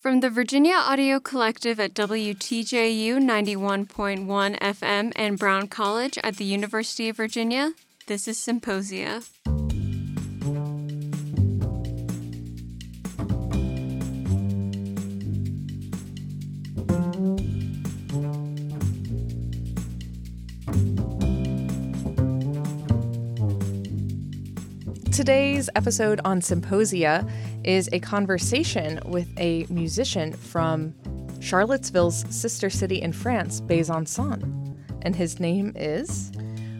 From the Virginia Audio Collective at WTJU 91.1 FM and Brown College at the University of Virginia, this is Symposia. Today's episode on Symposia is a conversation with a musician from Charlottesville's sister city in France, Besançon. And his name is?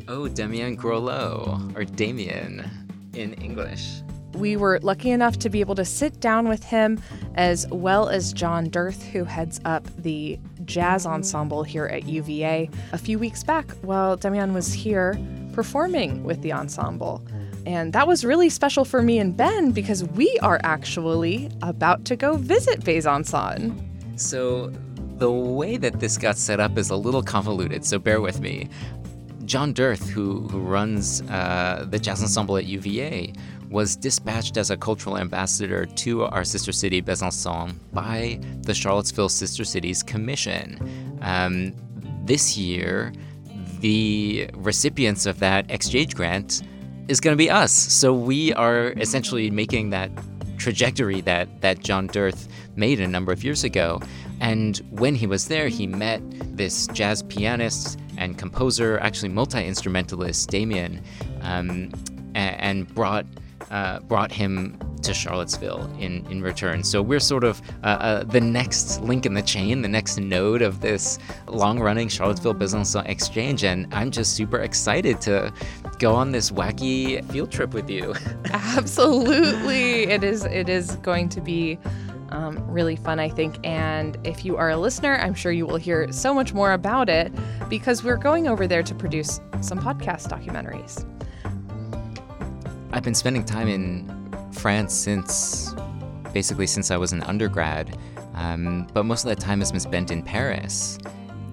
Oh, Damien Groleau, or Damien in English. We were lucky enough to be able to sit down with him, as well as John D'earth, who heads up the jazz ensemble here at UVA, a few weeks back while Damien was here performing with the ensemble. And that was really special for me and Ben because we are actually about to go visit Besançon. So, the way that this got set up is a little convoluted, so bear with me. John D'earth, who, who runs uh, the jazz ensemble at UVA, was dispatched as a cultural ambassador to our sister city, Besançon, by the Charlottesville Sister Cities Commission. Um, this year, the recipients of that exchange grant is going to be us. So we are essentially making that trajectory that that John D'earth made a number of years ago. And when he was there, he met this jazz pianist and composer, actually multi instrumentalist, Damien, um, and, and brought uh, brought him to Charlottesville in, in return. So we're sort of uh, uh, the next link in the chain, the next node of this long running Charlottesville Besançon exchange. And I'm just super excited to go on this wacky field trip with you. Absolutely. It is it is going to be um, really fun, I think. And if you are a listener, I'm sure you will hear so much more about it because we're going over there to produce some podcast documentaries. I've been spending time in France since basically since I was an undergrad, um, but most of that time has been spent in Paris.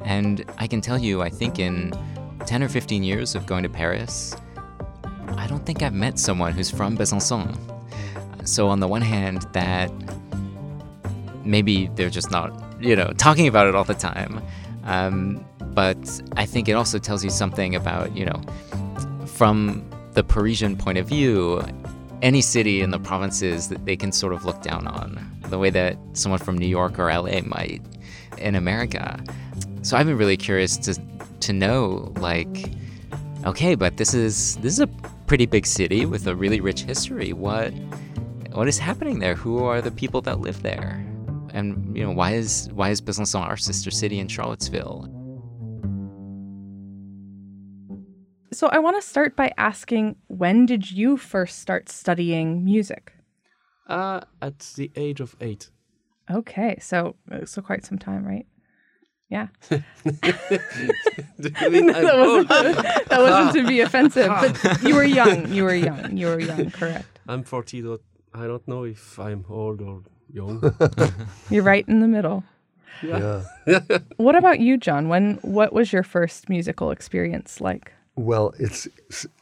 And I can tell you, I think in 10 or 15 years of going to Paris, I don't think I've met someone who's from Besançon. So, on the one hand, that maybe they're just not, you know, talking about it all the time. Um, but I think it also tells you something about, you know, from the Parisian point of view, any city in the provinces that they can sort of look down on, the way that someone from New York or LA might in America. So I've been really curious to to know like okay, but this is this is a pretty big city with a really rich history. What what is happening there? Who are the people that live there? And you know, why is why is Besançon our sister city in Charlottesville? So I want to start by asking when did you first start studying music? Uh, at the age of eight. Okay, so uh, so quite some time, right? Yeah. Do you mean I'm that, wasn't, that wasn't to be offensive, but you were young. You were young. You were young, correct. I'm 40. Don't, I don't know if I'm old or young. You're right in the middle. yeah. What about you, John? When what was your first musical experience like? Well, it's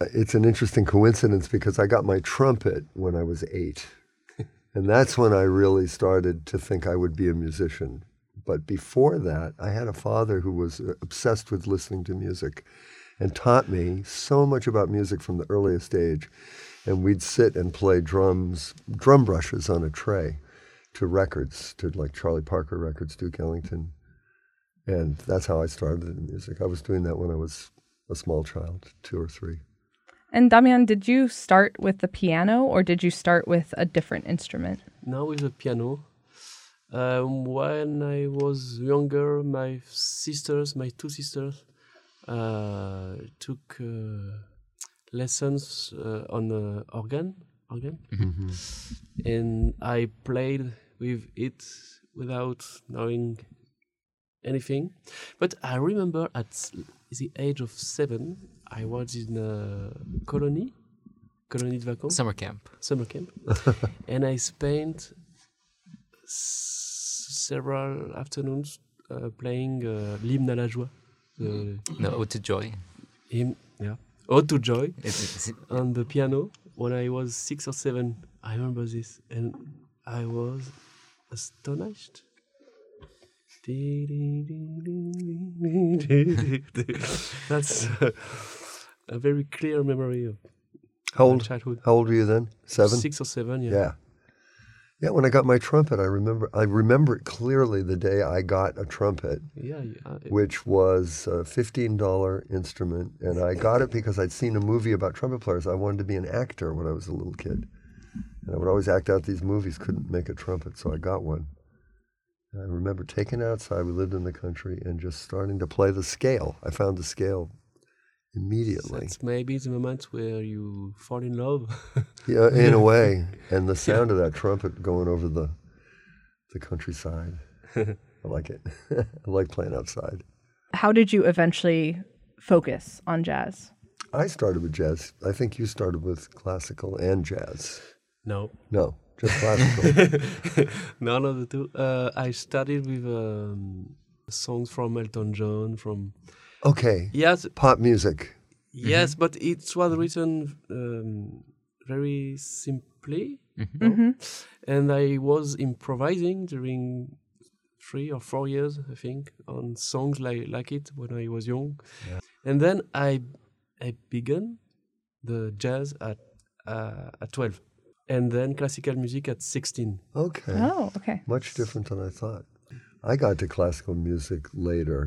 it's an interesting coincidence because I got my trumpet when I was eight, and that's when I really started to think I would be a musician. But before that, I had a father who was uh, obsessed with listening to music, and taught me so much about music from the earliest age. And we'd sit and play drums, drum brushes on a tray, to records, to like Charlie Parker records, Duke Ellington, and that's how I started in music. I was doing that when I was a small child, two or three. And Damien, did you start with the piano or did you start with a different instrument? now with the piano. Um, when I was younger, my sisters, my two sisters, uh, took uh, lessons uh, on the organ, organ, and I played with it without knowing anything. But I remember at s- the age of seven, I was in a colony, colony de vacances Summer camp. summer camp, and I spent several afternoons uh, playing uh, l'hymne à la joie, the No, Ode to Joy. hymn, yeah, Ode to Joy on the piano when I was six or seven. I remember this, and I was astonished. That's uh, a very clear memory of How old? childhood. How old were you then? Seven. Six or seven, yeah. Yeah. Yeah, when I got my trumpet, I remember I remember it clearly the day I got a trumpet, Yeah, yeah. which was a fifteen dollar instrument, and I got it because I'd seen a movie about trumpet players. I wanted to be an actor when I was a little kid, and I would always act out these movies. Couldn't make a trumpet, so I got one. And I remember taking it outside. We lived in the country, and just starting to play the scale. I found the scale immediately. That's maybe the moment where you fall in love. Yeah, in a way, and the sound of that trumpet going over the the countryside. I like it. I like playing outside. How did you eventually focus on jazz? I started with jazz. I think you started with classical and jazz. no, No, just classical. none of the two. Uh, I started with um, songs from Elton John. From okay, yes, pop music. yes, but it was written um, very simply, Mm-hmm. and I was improvising during three or four years, I think, on songs like like it when I was young, and then I I began the jazz at uh, at twelve, and then classical music at sixteen. Okay, Oh, okay. much different than I thought. I got to classical music later,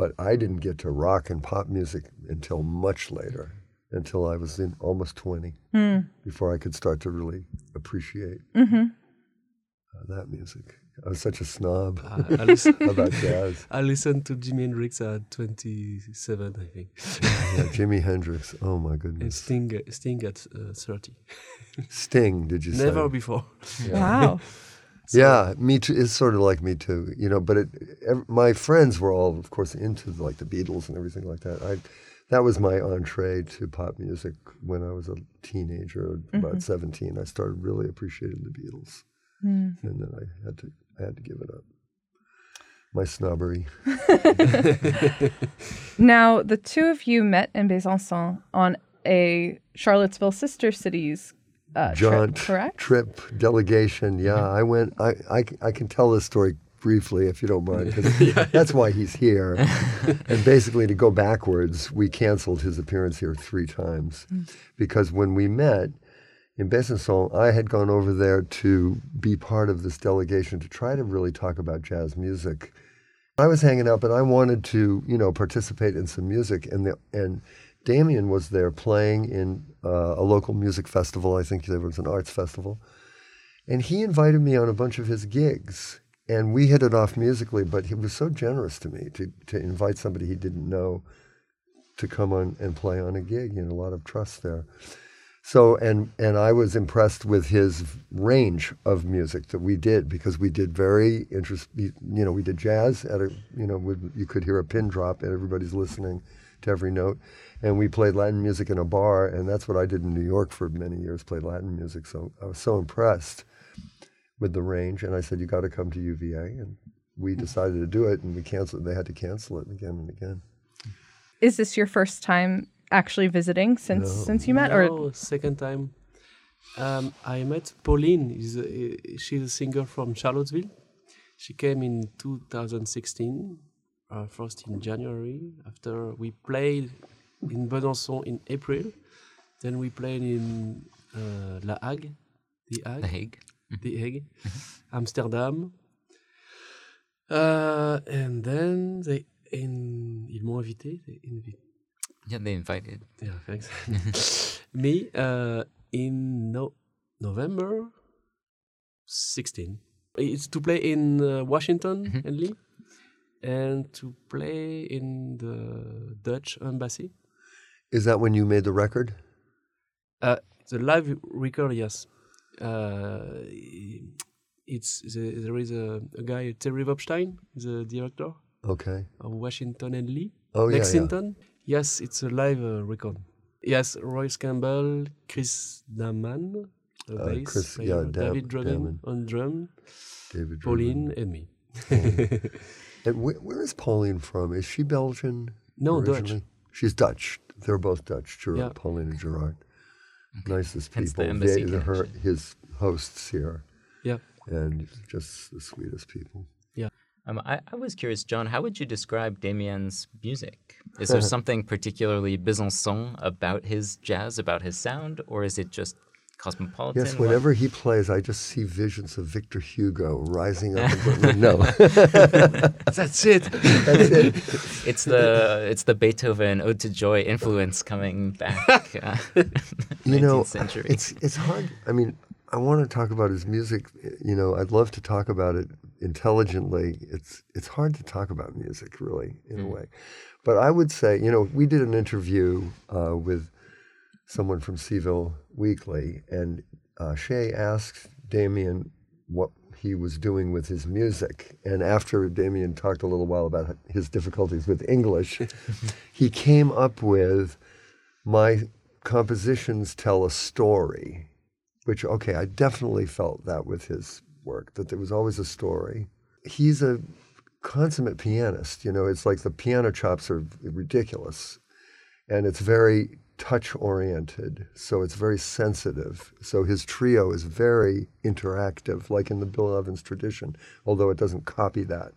but I didn't get to rock and pop music until much later, until I was in almost twenty. Before I could start to really appreciate Mm-hmm. uh, that music. I was such a snob Uh, I, listen, about jazz. I listened to Jimi Hendrix at 27, I think, Yeah, Jimi Hendrix. Oh my and goodness. Sting, Sting at uh, 30. Sting, did you say? Never before. Wow. Yeah, me too. It's sort of like me too, you know. But it, ev- my friends were all, of course, into like the Beatles and everything like that. I, that was my entree to pop music when I was a teenager, about seventeen. I started really appreciating the Beatles, and then I had to, I had to give it up. My snobbery. Now, the two of you met in Besançon on a Charlottesville Sister Cities uh, jaunt, trip, correct? trip, delegation. Yeah, I went. I I can tell this story briefly if you don't mind, 'cause that's why he's here. and basically, to go backwards, we canceled his appearance here three times because when we met in Besançon, I had gone over there to be part of this delegation to try to really talk about jazz music. I was hanging out, but I wanted to, you know, participate in some music, and the and Damien was there playing in uh, a local music festival. I think there was an arts festival, and he invited me on a bunch of his gigs, and we hit it off musically. But he was so generous to me to to invite somebody he didn't know to come on and play on a gig. You know, a lot of trust there. So and and I was impressed with his range of music that we did because we did very interest. You know, we did jazz at a you know with, you could hear a pin drop and everybody's listening to every note, and we played Latin music in a bar, and that's what I did in New York for many years. Played Latin music, so I was so impressed with the range, and I said you got to come to UVA, and we decided to do it, and we canceled. They had to cancel it again and again. Is this your first time actually visiting since since you met, or second time. Um, I met Pauline. Is a, she's a singer from Charlottesville. She came in 2016, uh, first in January. After we played in Besançon in April, then we played in uh, La Hague, The Hague, The Hague. The Hague, Amsterdam. Uh, and then they in ils m'ont invité. They invite, Yeah, they invited. yeah, thanks. Me uh, in no November 16. It's to play in uh, Washington and Lee, and to play in the Dutch embassy. Is that when you made the record? Uh, the live record, yes. Uh, it's the, there is a, a guy Terry Vosbein, the director Okay. of Washington and Lee. Oh yeah, yeah. Lexington. Yes, it's a live uh, record. Yes, Royce Campbell, Chris Daman, uh, Uh, bass Chris- player, yeah, Dam- David Dragon Damon. on drum, David. Pauline and me. And where, where is Pauline from? Is she Belgian? No, Dutch. She's Dutch. They're both Dutch. Gerard, Yeah. Pauline and Gerard. Nicest Hence people. embassy They- the- her, his hosts here. Yeah. and just the sweetest people. Um, I, I was curious, John, how would you describe Damien's music? Is there something particularly Besançon about his jazz, about his sound, or is it just cosmopolitan? Yes, What- whenever he plays, I just see visions of Victor Hugo rising up. and, no, That's it. that's it. It's the it's the Beethoven Ode to Joy influence coming back. Uh, you know, century. it's it's hard. I mean, I want to talk about his music. You know, I'd love to talk about it intelligently. It's it's hard to talk about music, really, in a way. But I would say, you know, we did an interview uh, with someone from C-Ville Weekly, and uh, Shay asked Damien what he was doing with his music. And after Damien talked a little while about his difficulties with English, he came up with my compositions tell a story, which, okay, I definitely felt that with his work, that there was always a story. He's a consummate pianist. You know, it's like the piano chops are ridiculous. And it's very touch oriented, so it's very sensitive. So his trio is very interactive, like in the Bill Evans tradition, although it doesn't copy that.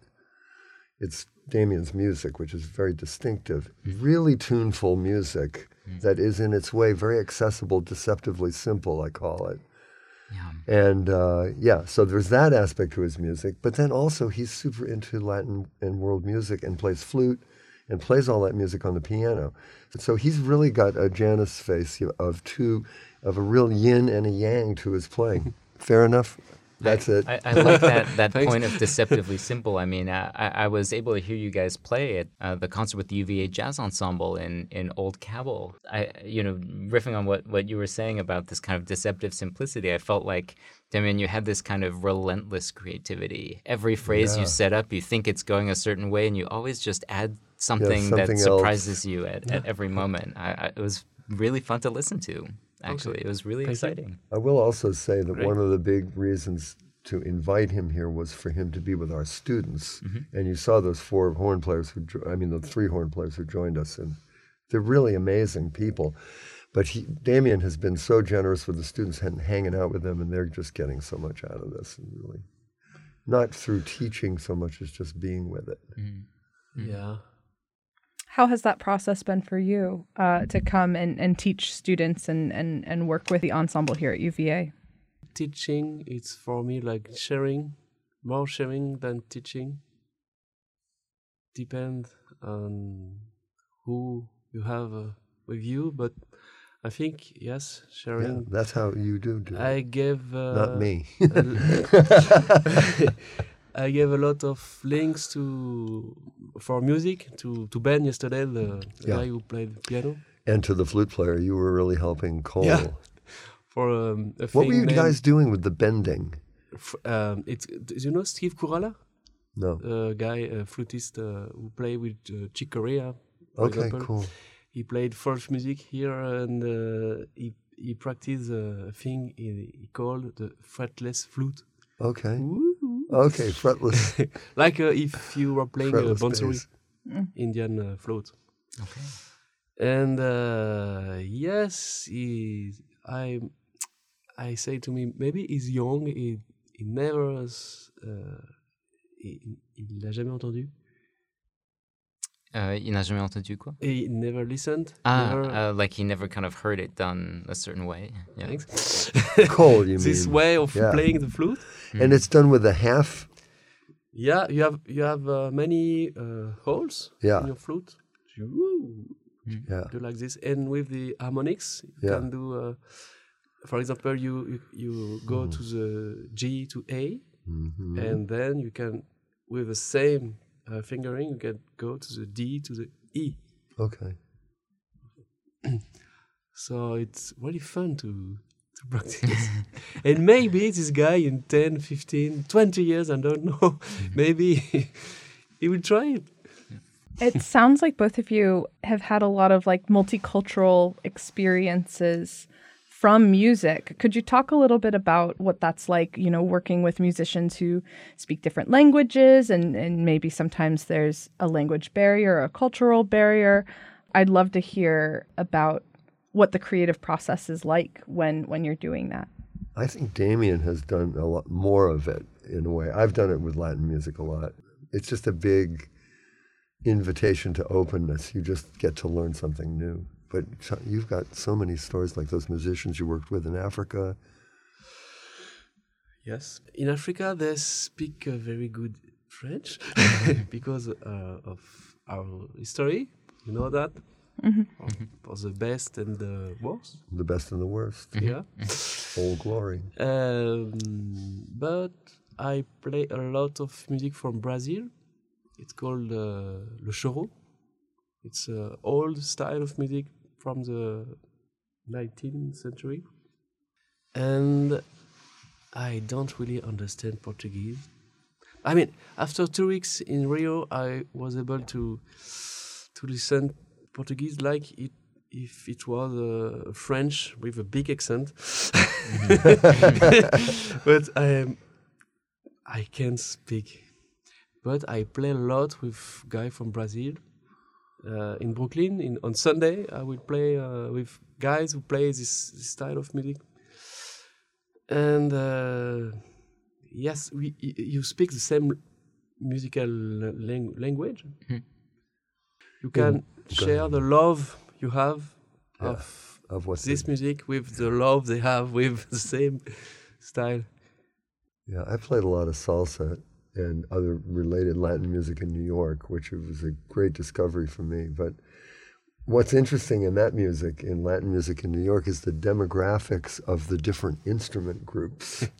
It's Damien's music, which is very distinctive, really tuneful music hmm. that is in its way very accessible, deceptively simple, I call it. And uh, yeah, so there's that aspect to his music. But then also, he's super into Latin and world music and plays flute and plays all that music on the piano. So he's really got a Janus face you know, of two, of a real yin and a yang to his playing. Fair enough? That's it. I, I like that that point of deceptively simple. I mean, I, I was able to hear you guys play at uh, the concert with the UVA Jazz Ensemble in, in Old Cabell. I, you know, riffing on what, what you were saying about this kind of deceptive simplicity, I felt like, Damien, you had this kind of relentless creativity. Every phrase you set up, you think it's going a certain way, and you always just add something, something that else. surprises you at, at every moment. I, I, it was really fun to listen to. Actually, it was really exciting. I will also say that one of the big reasons to invite him here was for him to be with our students. And you saw those four horn players who, I mean, the three horn players who joined us, and they're really amazing people. But he, Damien has been so generous with the students and hanging out with them, and they're just getting so much out of this, and really, not through teaching so much as just being with it. yeah. How has that process been for you uh, to come and, and teach students and, and, and work with the ensemble here at UVA? Teaching, it's for me like sharing, more sharing than teaching. Depend on who you have uh, with you, but I think yes, Yeah, sharing. that's how you do do it. I gave uh, Not me. I gave a lot of links to for music to to Ben yesterday, the, Yeah. guy who played piano. and to the flute player, you were really helping Cole. Yeah. For um, a What were you named- guys doing with the bending? um, it's do you know Steve Kujala, No. a guy, a flutist uh, who played with uh, Chick Corea. Okay, example. cool. He played folk music here, and uh, he he practiced a thing he, he called the fretless flute. Okay. Okay, fretless. like uh, if you were playing a Fretless Bansuri. Indian uh, flute. Okay. And uh, yes, he, I, I say to me, maybe he's young. He, he never, has, uh, il, il l'a jamais entendu. Uh, il n'a jamais entendu quoi? He never listened. Ah, never, uh, like he never kind of heard it done a certain way. Yeah. thanks. Cole, you this mean. way of Yeah. playing the flute. And it's done with a half. Yeah, you have you have uh, many uh, holes Yeah. in your flute. You Yeah. do like this, and with the harmonics, you Yeah. can do. Uh, for example, you you, you go Mm-hmm. to the G to A, Mhm. and then you can, with the same uh, fingering, you can go to the D to the E. Okay. So it's really fun to to practice. and maybe this guy in 10, 15, 20 years, I don't know, maybe he will try it. It sounds like both of you have had a lot of like multicultural experiences from music. Could you talk a little bit about what that's like, you know, working with musicians who speak different languages and, and maybe sometimes there's a language barrier, a cultural barrier. I'd love to hear about what the creative process is like when when you're doing that. I think Damien has done a lot more of it in a way. I've done it with Latin music a lot. It's just a big invitation to openness. You just get to learn something new. But you've got so many stories like those musicians you worked with in Africa. Yes. In Africa, they speak uh, very good French because uh, of our history. You know that? For the best and the worst. The best and the worst. Yeah. Full glory. Um, but I play a lot of music from Brazil. It's called uh, le choro. It's an old style of music from the 19th century. And I don't really understand Portuguese. I mean, after two weeks in Rio, I was able to to listen Portuguese like it if it was uh, French with a big accent. but I am I can't speak. But I play a lot with guy from Brazil. Uh, in Brooklyn, in on Sunday, I will play uh, with guys who play this, this style of music. And uh, yes, we, y- you speak the same musical lang- language. Mhm. You can go share the love you have Yeah. of Of what this they- music with the love they have with the same style. Yeah, I played a lot of salsa and other related Latin music in New York, which was a great discovery for me. But what's interesting in that music, in Latin music in New York, is the demographics of the different instrument groups.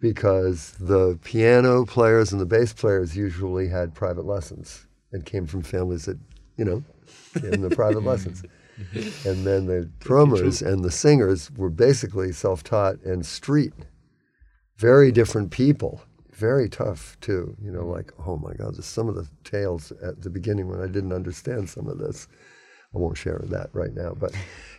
because the piano players and the bass players usually had private lessons and came from families that, you know, in the private lessons. And then the drummers and the singers were basically self taught and street very different people. Very tough too. You know, mm-hmm. like oh my God, there's some of the tales at the beginning when I didn't understand some of this. I won't share that right now, but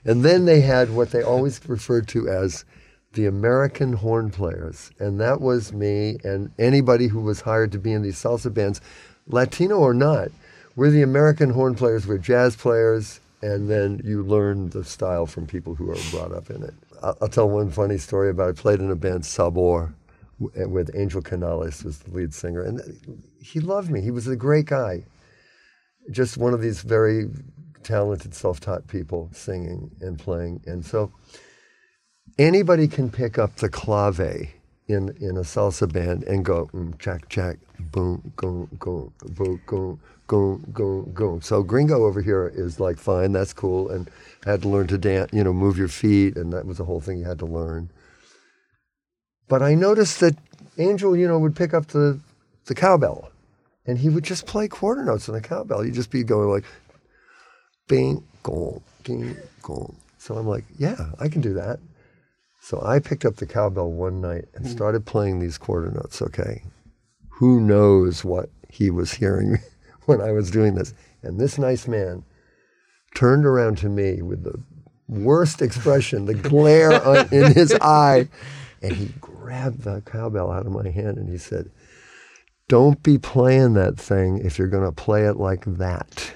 and then they had what they always referred to as the American horn players, and that was me and anybody who was hired to be in these salsa bands, Latino or not. We're the American horn players. We're jazz players, and then you learn the style from people who are brought up in it. I'll, I'll tell one funny story about. I played in a band Sabor with Angel Canales was the lead singer, and he loved me. He was a great guy. Just one of these very talented, self-taught people singing and playing, and so anybody can pick up the clave in, in a salsa band and go mm, jack jack boom go go boom go go go go. So gringo over here is like fine, that's cool, and I had to learn to dance, you know, move your feet, and that was the whole thing you had to learn. But I noticed that Angel, you know, would pick up the the cowbell, and he would just play quarter notes on the cowbell. He'd just be going like bing gong ding gong. So I'm like, yeah, I can do that. So I picked up the cowbell one night and hmm. started playing these quarter notes, okay? Who knows what he was hearing when I was doing this? And this nice man turned around to me with the worst expression, the glare on, in his eye, and he grabbed the cowbell out of my hand and he said, Don't be playing that thing if you're going to play it like that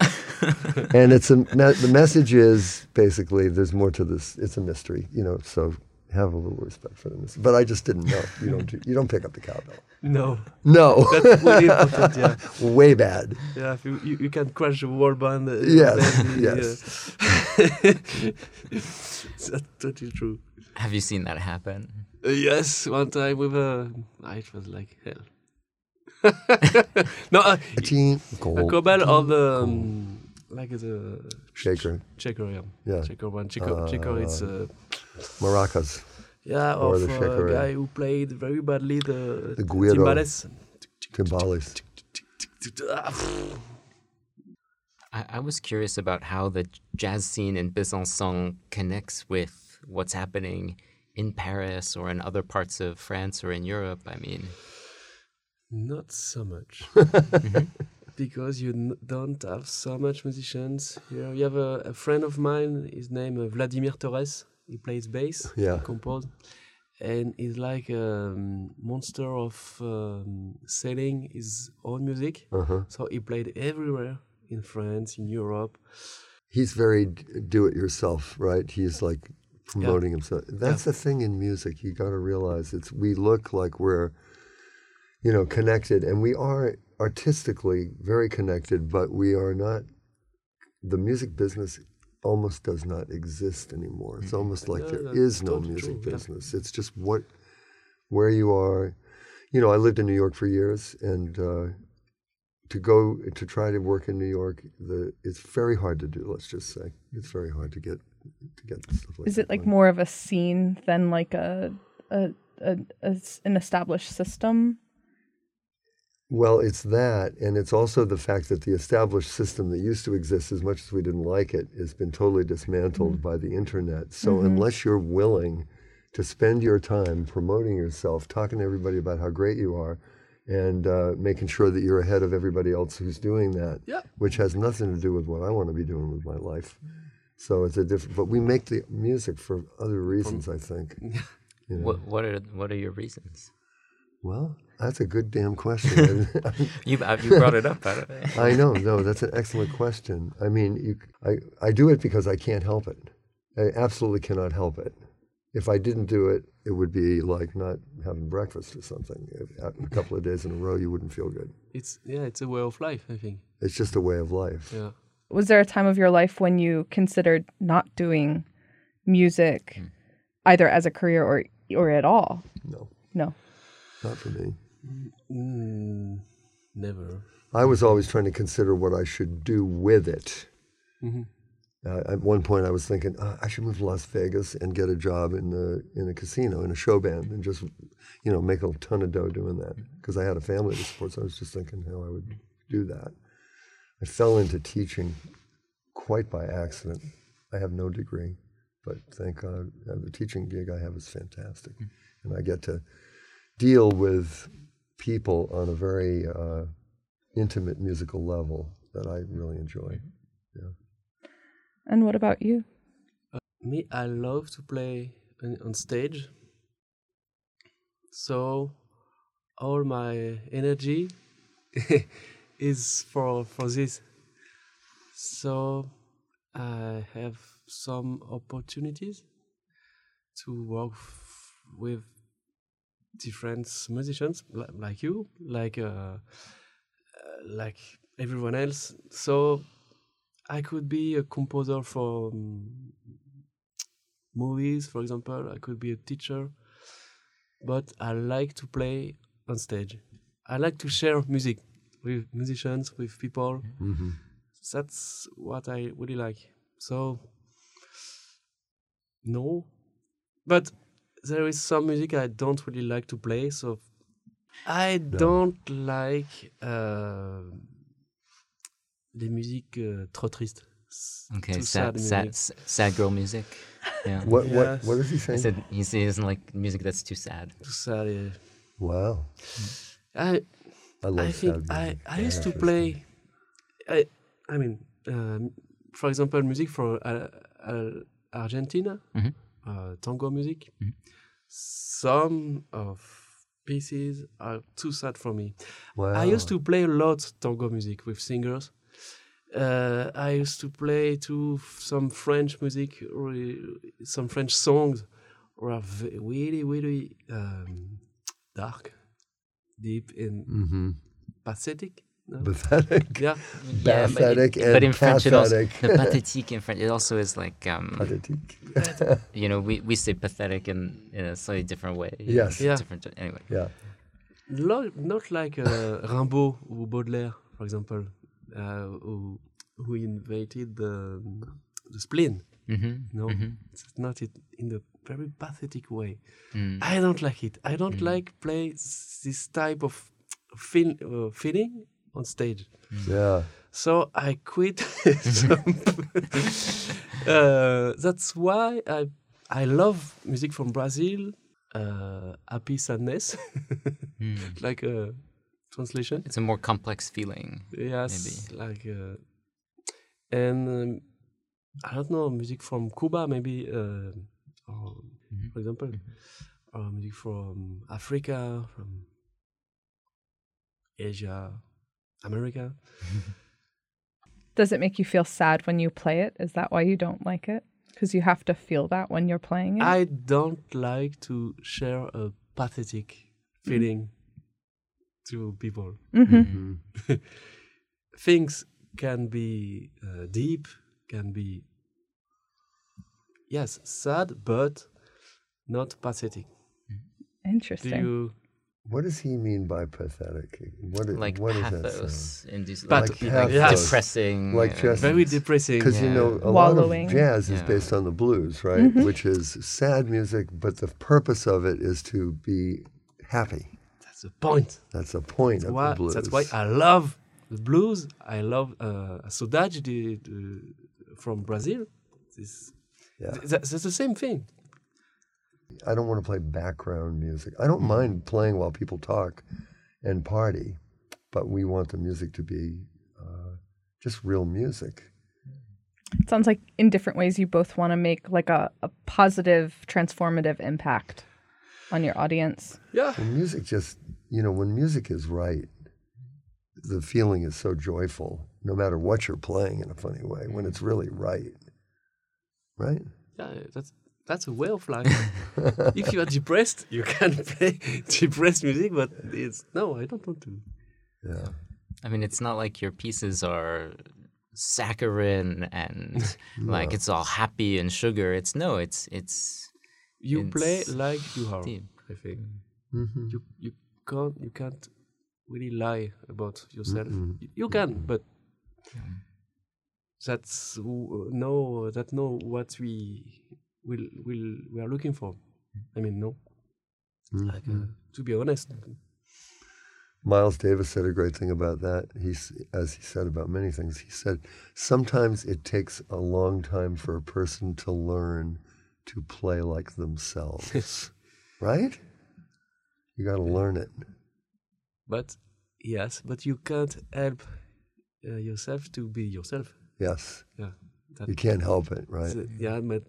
and it's a the message is basically there's more to this. It's a mystery, you know. So have a little respect for the mystery. But I just didn't know. You don't do, you don't pick up the cowbell. No, No, that's really important. Yeah, way bad. yeah. If you, you, you can crash a wall band. Uh, Yes, band, yes. yeah. that's totally true. Have you seen that happen? Uh, yes, one time with a, ah, it was like hell. no, uh, Ching, a gold, cobel or the um, like the shaker, checker, yeah, Yeah. checker one, checker, checker. It's uh, maracas. yeah, or of the a shaker, guy who played very badly the, The guiro. timbales. Timbales. I, I was curious about how the jazz scene in Besançon connects with what's happening in Paris or in other parts of France or in Europe. I mean, Not so much. because you n- don't have so much musicians here. You have a, a friend of mine, his name uh, Vladimir Torres. He plays bass, Yeah. compose, and he's like a um, monster of um, selling his own music. Uh-huh. So he played everywhere in France, in Europe. He's very d- do-it-yourself, right? He's like promoting himself. That's the thing in music. You got to realize it's we look like we're, you know, connected, and we are artistically very connected, but we are not. The music business almost does not exist anymore. It's almost like Yeah, there no music yeah. business. It's just what, where you are. You know, I lived in New York for years, and uh, to go to try to work in New York, the it's very hard to do. Let's just say it's very hard to get to get stuff like Is it like going. more of a scene than like a, a, a, a s- an established system? Well, it's that, and it's also the fact that the established system that used to exist, as much as we didn't like it, has been totally dismantled by the internet. So unless you're willing to spend your time promoting yourself, talking to everybody about how great you are, and uh, making sure that you're ahead of everybody else who's doing that, Yeah. which has nothing to do with what I want to be doing with my life. So it's a different. But we make the music for other reasons, I think. You know? What what are what are your reasons? Well, that's a good damn question. You uh, you brought it up. I don't- I know, no, that's an excellent question. I mean, you, I, I do it because I can't help it. I absolutely cannot help it. If I didn't do it, it would be like not having breakfast or something. If, a couple of days in a row, you wouldn't feel good. It's yeah, it's a way of life. I think. It's just a way of life. Yeah. Was there a time of your life when you considered not doing music either as a career or or at all? No, No. not for me. Mm, never. I was always trying to consider what I should do with it. Uh, at one point, I was thinking uh, I should move to Las Vegas and get a job in a in a casino in a show band and just, you know, make a ton of dough doing that because I had a family to support. So I was just thinking how I would do that. I fell into teaching quite by accident. I have no degree, but thank God uh, the teaching gig I have is fantastic, and I get to deal with people on a very uh, intimate musical level that I really enjoy. Yeah. And what about you? Me, I love to play on, on stage. So all my energy is for for this. So I have some opportunities to work with different musicians li- like you, like uh, uh, like everyone else. So I could be a composer for um, movies, for example. I could be a teacher, but I like to play on stage. I like to share music with musicians, with people. That's what I really like. So, no, but there is some music I don't really like to play. So, I don't like uh, les musiques euh, trop tristes. Okay, too sad sad sad girl music. Yeah. What what Yes. what is he I saying? he said he doesn't like music that's too sad. Too sad. yeah. wow, I I love I think I. I used to play. I I mean, um, for example, music for uh, uh, Argentina, Mhm. uh, tango music. Mhm. Some of pieces are too sad for me. Wow. I used to play a lot tango music with singers. Uh, I used to play to some French music, re- some French songs, were ve- really, really um, dark, deep, and hmm pathetic. No? Pathetic. yeah, Yeah, but, Pathetic but and in French it also the pathétique in French it also is like um Pathetic. you know we, we say pathetic in, in a slightly different way. Yes. Yeah. Different anyway. Yeah. Lo- not like uh, Rimbaud or Baudelaire, for example, uh, who who invented the the spleen. Mm-hmm. No, it's not it in the very pathetic way. Mm. I don't like it. I don't like play this type of feel, uh, feeling on stage. Yeah. So I quit. uh, that's why I I love music from Brazil. Uh, happy sadness, Mm. like a translation. It's a more complex feeling. Yes, like uh, and um, I don't know music from Cuba maybe, uh, or, Mhm. for example, or music from Africa, from Asia, America. Does it make you feel sad when you play it? Is that why you don't like it? Because you have to feel that when you're playing it. I don't like to share a pathetic feeling to people. hmm Things can be uh, deep, can be yes sad, but not pathetic. Do Interesting. you? What does he mean by pathetic? What, is, Like what does that sound? pathos, induce, But- like, Like like pathos. depressing, Like uh, just- Very depressing. Because you know, a Wallowing. lot of jazz is Yeah. based on the blues, right? Which is sad music, but the purpose of it is to be happy. That's the point. That's the point That's of why, the blues. that's why I love the blues. I love uh, Saudade de, de, from Brazil. This, Yeah. th- that's, that's the same thing. I don't want to play background music. I don't mind playing while people talk and party, but we want the music to be uh, just real music. It sounds like in different ways you both want to make like a, a positive, transformative impact on your audience. Yeah. When music just, you know, when music is right, the feeling is so joyful, no matter what you're playing in a funny way, when it's really right. Right? Yeah, that's that's a way of life. if you are depressed, you can play depressed music, but it's no, I don't want to. Yeah. I mean, it's not like your pieces are saccharine and like it's all happy and sugar. It's no, it's it's You play like you are. deep. I think Mm-hmm. you you can't you can't really lie about yourself. You, you can, but that's w- no that's no what we will will we are looking for. I mean, no. Like, uh, to be honest, Miles Davis said a great thing about that. He's, as he said about many things, he said, sometimes it takes a long time for a person to learn to play like themselves. right? You got to learn it. but yes, but you can't help uh, yourself to be yourself. Yes. Yeah, You can't help it, right? Yeah, but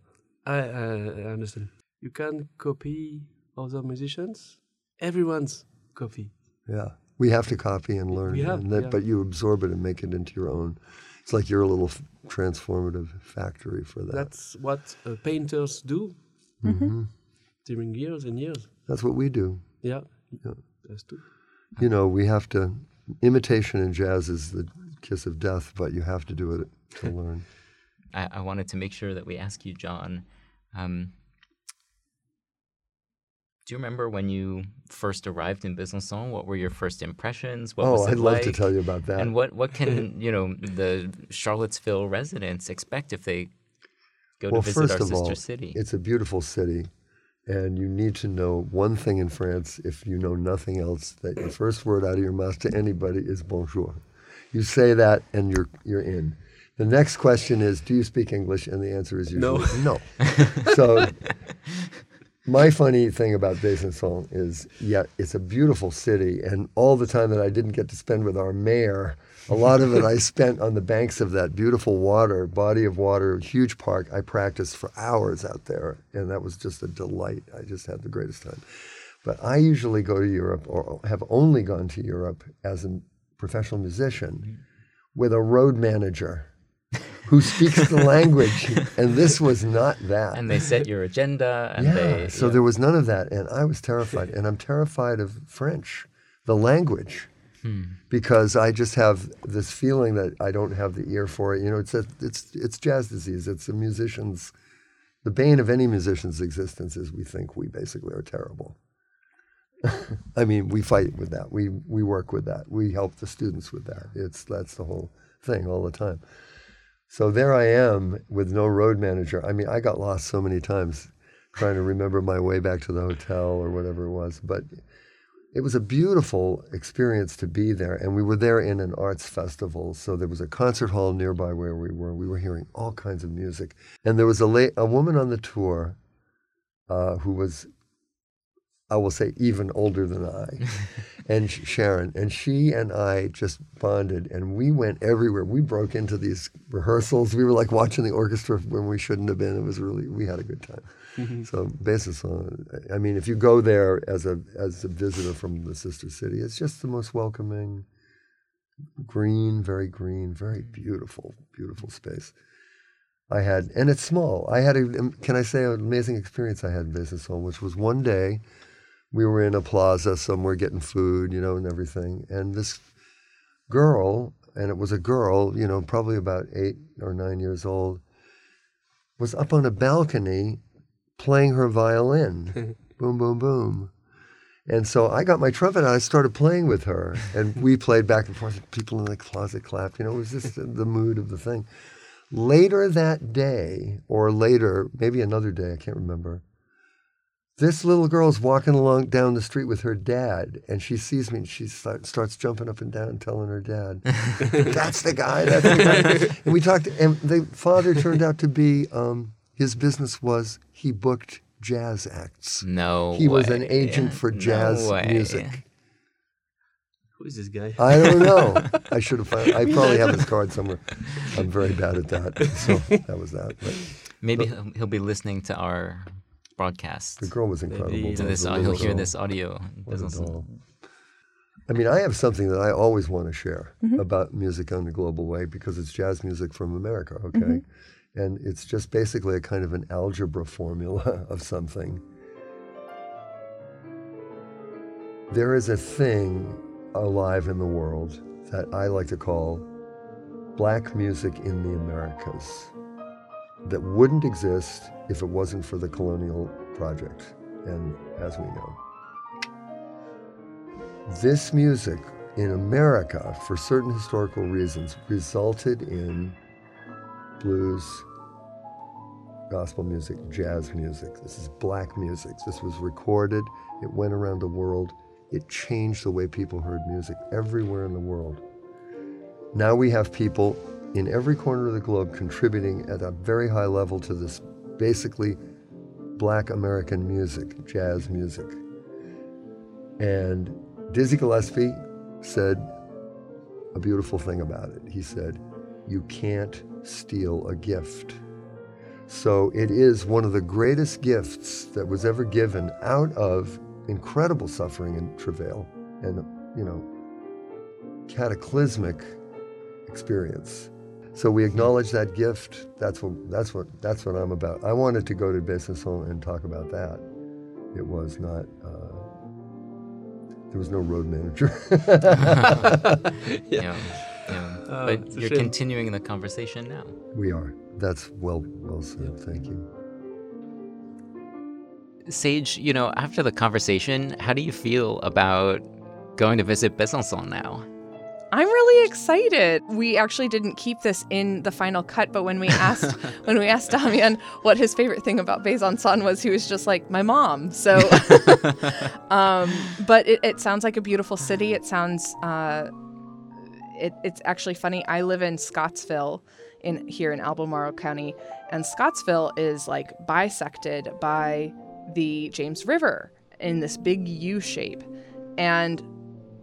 I, I I understand. You can't copy other musicians. Everyone's copy. Yeah. We have to copy and learn, have, and that, yeah. but you absorb it and make it into your own. It's like you're a little f- transformative factory for that. That's what uh, painters do hmm during years and years. That's what we do. Yeah, Yeah. that's true. You know, we have to. Imitation in jazz is the kiss of death, but you have to do it to learn. I, I wanted to make sure that we ask you, John. Um, do you remember when you first arrived in Besançon? What were your first impressions? What oh, was it I'd love like? to tell you about that. And what, what can you know the Charlottesville residents expect if they go well, to visit first our of sister all, city? it's a beautiful city, and you need to know one thing in France. If you know nothing else, that your first word out of your mouth to anybody is bonjour. You say that, and you're you're in. The next question is, do you speak English? And the answer is No. usually no. so, my funny thing about Besançon is, yeah, it's a beautiful city, and all the time that I didn't get to spend with our mayor, a lot of it I spent on the banks of that beautiful water, body of water, huge park. I practiced for hours out there, and that was just a delight. I just had the greatest time. But I usually go to Europe, or have only gone to Europe as a professional musician, with a road manager who speaks the language, and this was not that. and they set your agenda, and Yeah, they so yeah. there was none of that, and I was terrified, and I'm terrified of French, the language, hmm. because I just have this feeling that I don't have the ear for it. You know, it's a, it's it's jazz disease. It's a musician's, the bane of any musician's existence is we think we basically are terrible. I mean, we fight with that. We we work with that. We help the students with that. It's that's the whole thing all the time. So there I am with no road manager. I mean, I got lost so many times trying to remember my way back to the hotel or whatever it was. But it was a beautiful experience to be there. And we were there in an arts festival. So there was a concert hall nearby where we were. We were hearing all kinds of music. And there was a, la- a woman on the tour uh, who was, I will say, even older than I, and Sharon. And she and I just bonded and we went everywhere. We broke into these rehearsals. We were like watching the orchestra when we shouldn't have been. It was really, we had a good time. Mm-hmm. So Besançon, uh, I mean, if you go there as a as a visitor from the sister city, it's just the most welcoming, green, very green, very mm-hmm. beautiful, beautiful space. I had, and it's small. I had, a, um, can I say, an amazing experience I had in Besançon, which was one day we were in a plaza somewhere getting food, you know, and everything. And this girl, and it was a girl, you know, probably about eight or nine years old, was up on a balcony playing her violin. boom, boom, boom. And so I got my trumpet and I started playing with her. And we played back and forth. People in the closet clapped. You know, it was just the mood of the thing. Later that day, or later, maybe another day, I can't remember, this little girl's walking along down the street with her dad, and she sees me and she start, starts jumping up and down, telling her dad, "That's the guy. That's the guy." and we talked, and the father turned out to be um, his business was he booked jazz acts. No, he was an agent for jazz no music. Who is this guy? I don't know. I should have found. I probably have his card somewhere. I'm very bad at that. So that was that. But Maybe he'll, he'll be listening to our broadcast. the girl was incredible. Maybe So though. this, The he'll hear this audio. Doesn't- I mean, I have something that I always want to share Mm-hmm. about music on the global way because it's jazz music from America, okay? Mm-hmm. And it's just basically a kind of an algebra formula of something. There is a thing alive in the world that I like to call black music in the Americas that wouldn't exist if it wasn't for the colonial project, and as we know. This music in America, for certain historical reasons, resulted in blues, gospel music, jazz music. This is black music. This was recorded, it went around the world, it changed the way people heard music everywhere in the world. Now we have people in every corner of the globe contributing at a very high level to this basically black American music, jazz music. And Dizzy Gillespie said a beautiful thing about it. He said, You can't steal a gift. So it is one of the greatest gifts that was ever given out of incredible suffering and travail and, you know, cataclysmic experience. So we acknowledge that gift. That's what that's what that's what I'm about. I wanted to go to Besançon and talk about that. It was not. Uh, there was no road manager. Yeah. yeah. Oh, but it's you're shame. continuing the conversation now. we are. That's well well said. Thank you. Sage, you know, after the conversation, how do you feel about going to visit Besançon now? I'm really excited. We actually didn't keep this in the final cut, but when we asked when we asked Damien what his favorite thing about Besançon was, he was just like my mom. So, um, but it, it sounds like a beautiful city. It sounds uh, it, it's actually funny. I live in Scottsville, in here in Albemarle County, and Scottsville is like bisected by the James River in this big U shape, and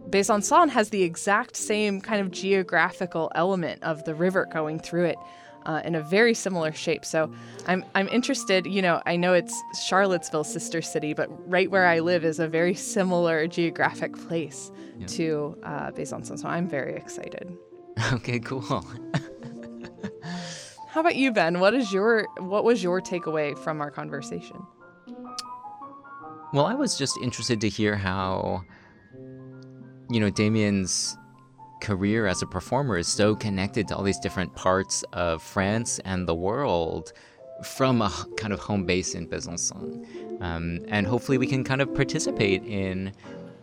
Besançon has the exact same kind of geographical element of the river going through it uh, in a very similar shape. So I'm, I'm interested, you know, I know it's Charlottesville's sister city, but right where I live is a very similar geographic place Yeah. to uh, Besançon. So I'm very excited. Okay, cool. How about you, Ben? What is your what was your takeaway from our conversation? Well, I was just interested to hear how, you know, Damien's career as a performer is so connected to all these different parts of France and the world from a kind of home base in Besançon. Um, and hopefully we can kind of participate in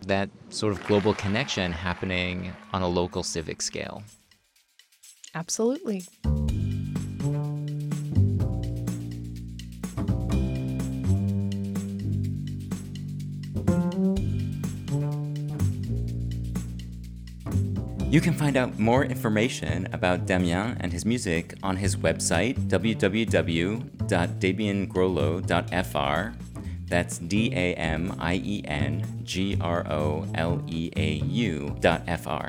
that sort of global connection happening on a local civic scale. Absolutely. You can find out more information about Damien and his music on his website, www.damiengroleau.fr. That's D A M I E N G R O L E A U dot FR.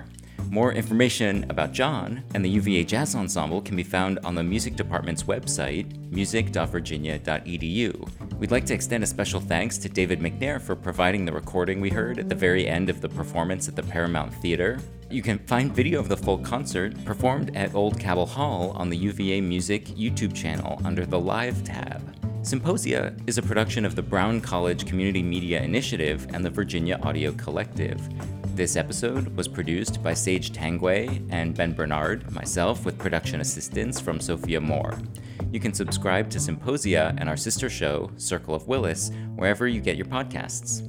More information about John and the UVA Jazz Ensemble can be found on the music department's website, music.virginia.edu. We'd like to extend a special thanks to David McNair for providing the recording we heard at the very end of the performance at the Paramount Theater. You can find video of the full concert performed at Old Cabell Hall on the UVA Music YouTube channel under the Live tab. Symposia is a production of the Brown College Community Media Initiative and the Virginia Audio Collective. This episode was produced by Sage Tanguay and Ben Bernard, myself, with production assistance from Sophia Moore. You can subscribe to Symposia and our sister show, Circle of Willis, wherever you get your podcasts.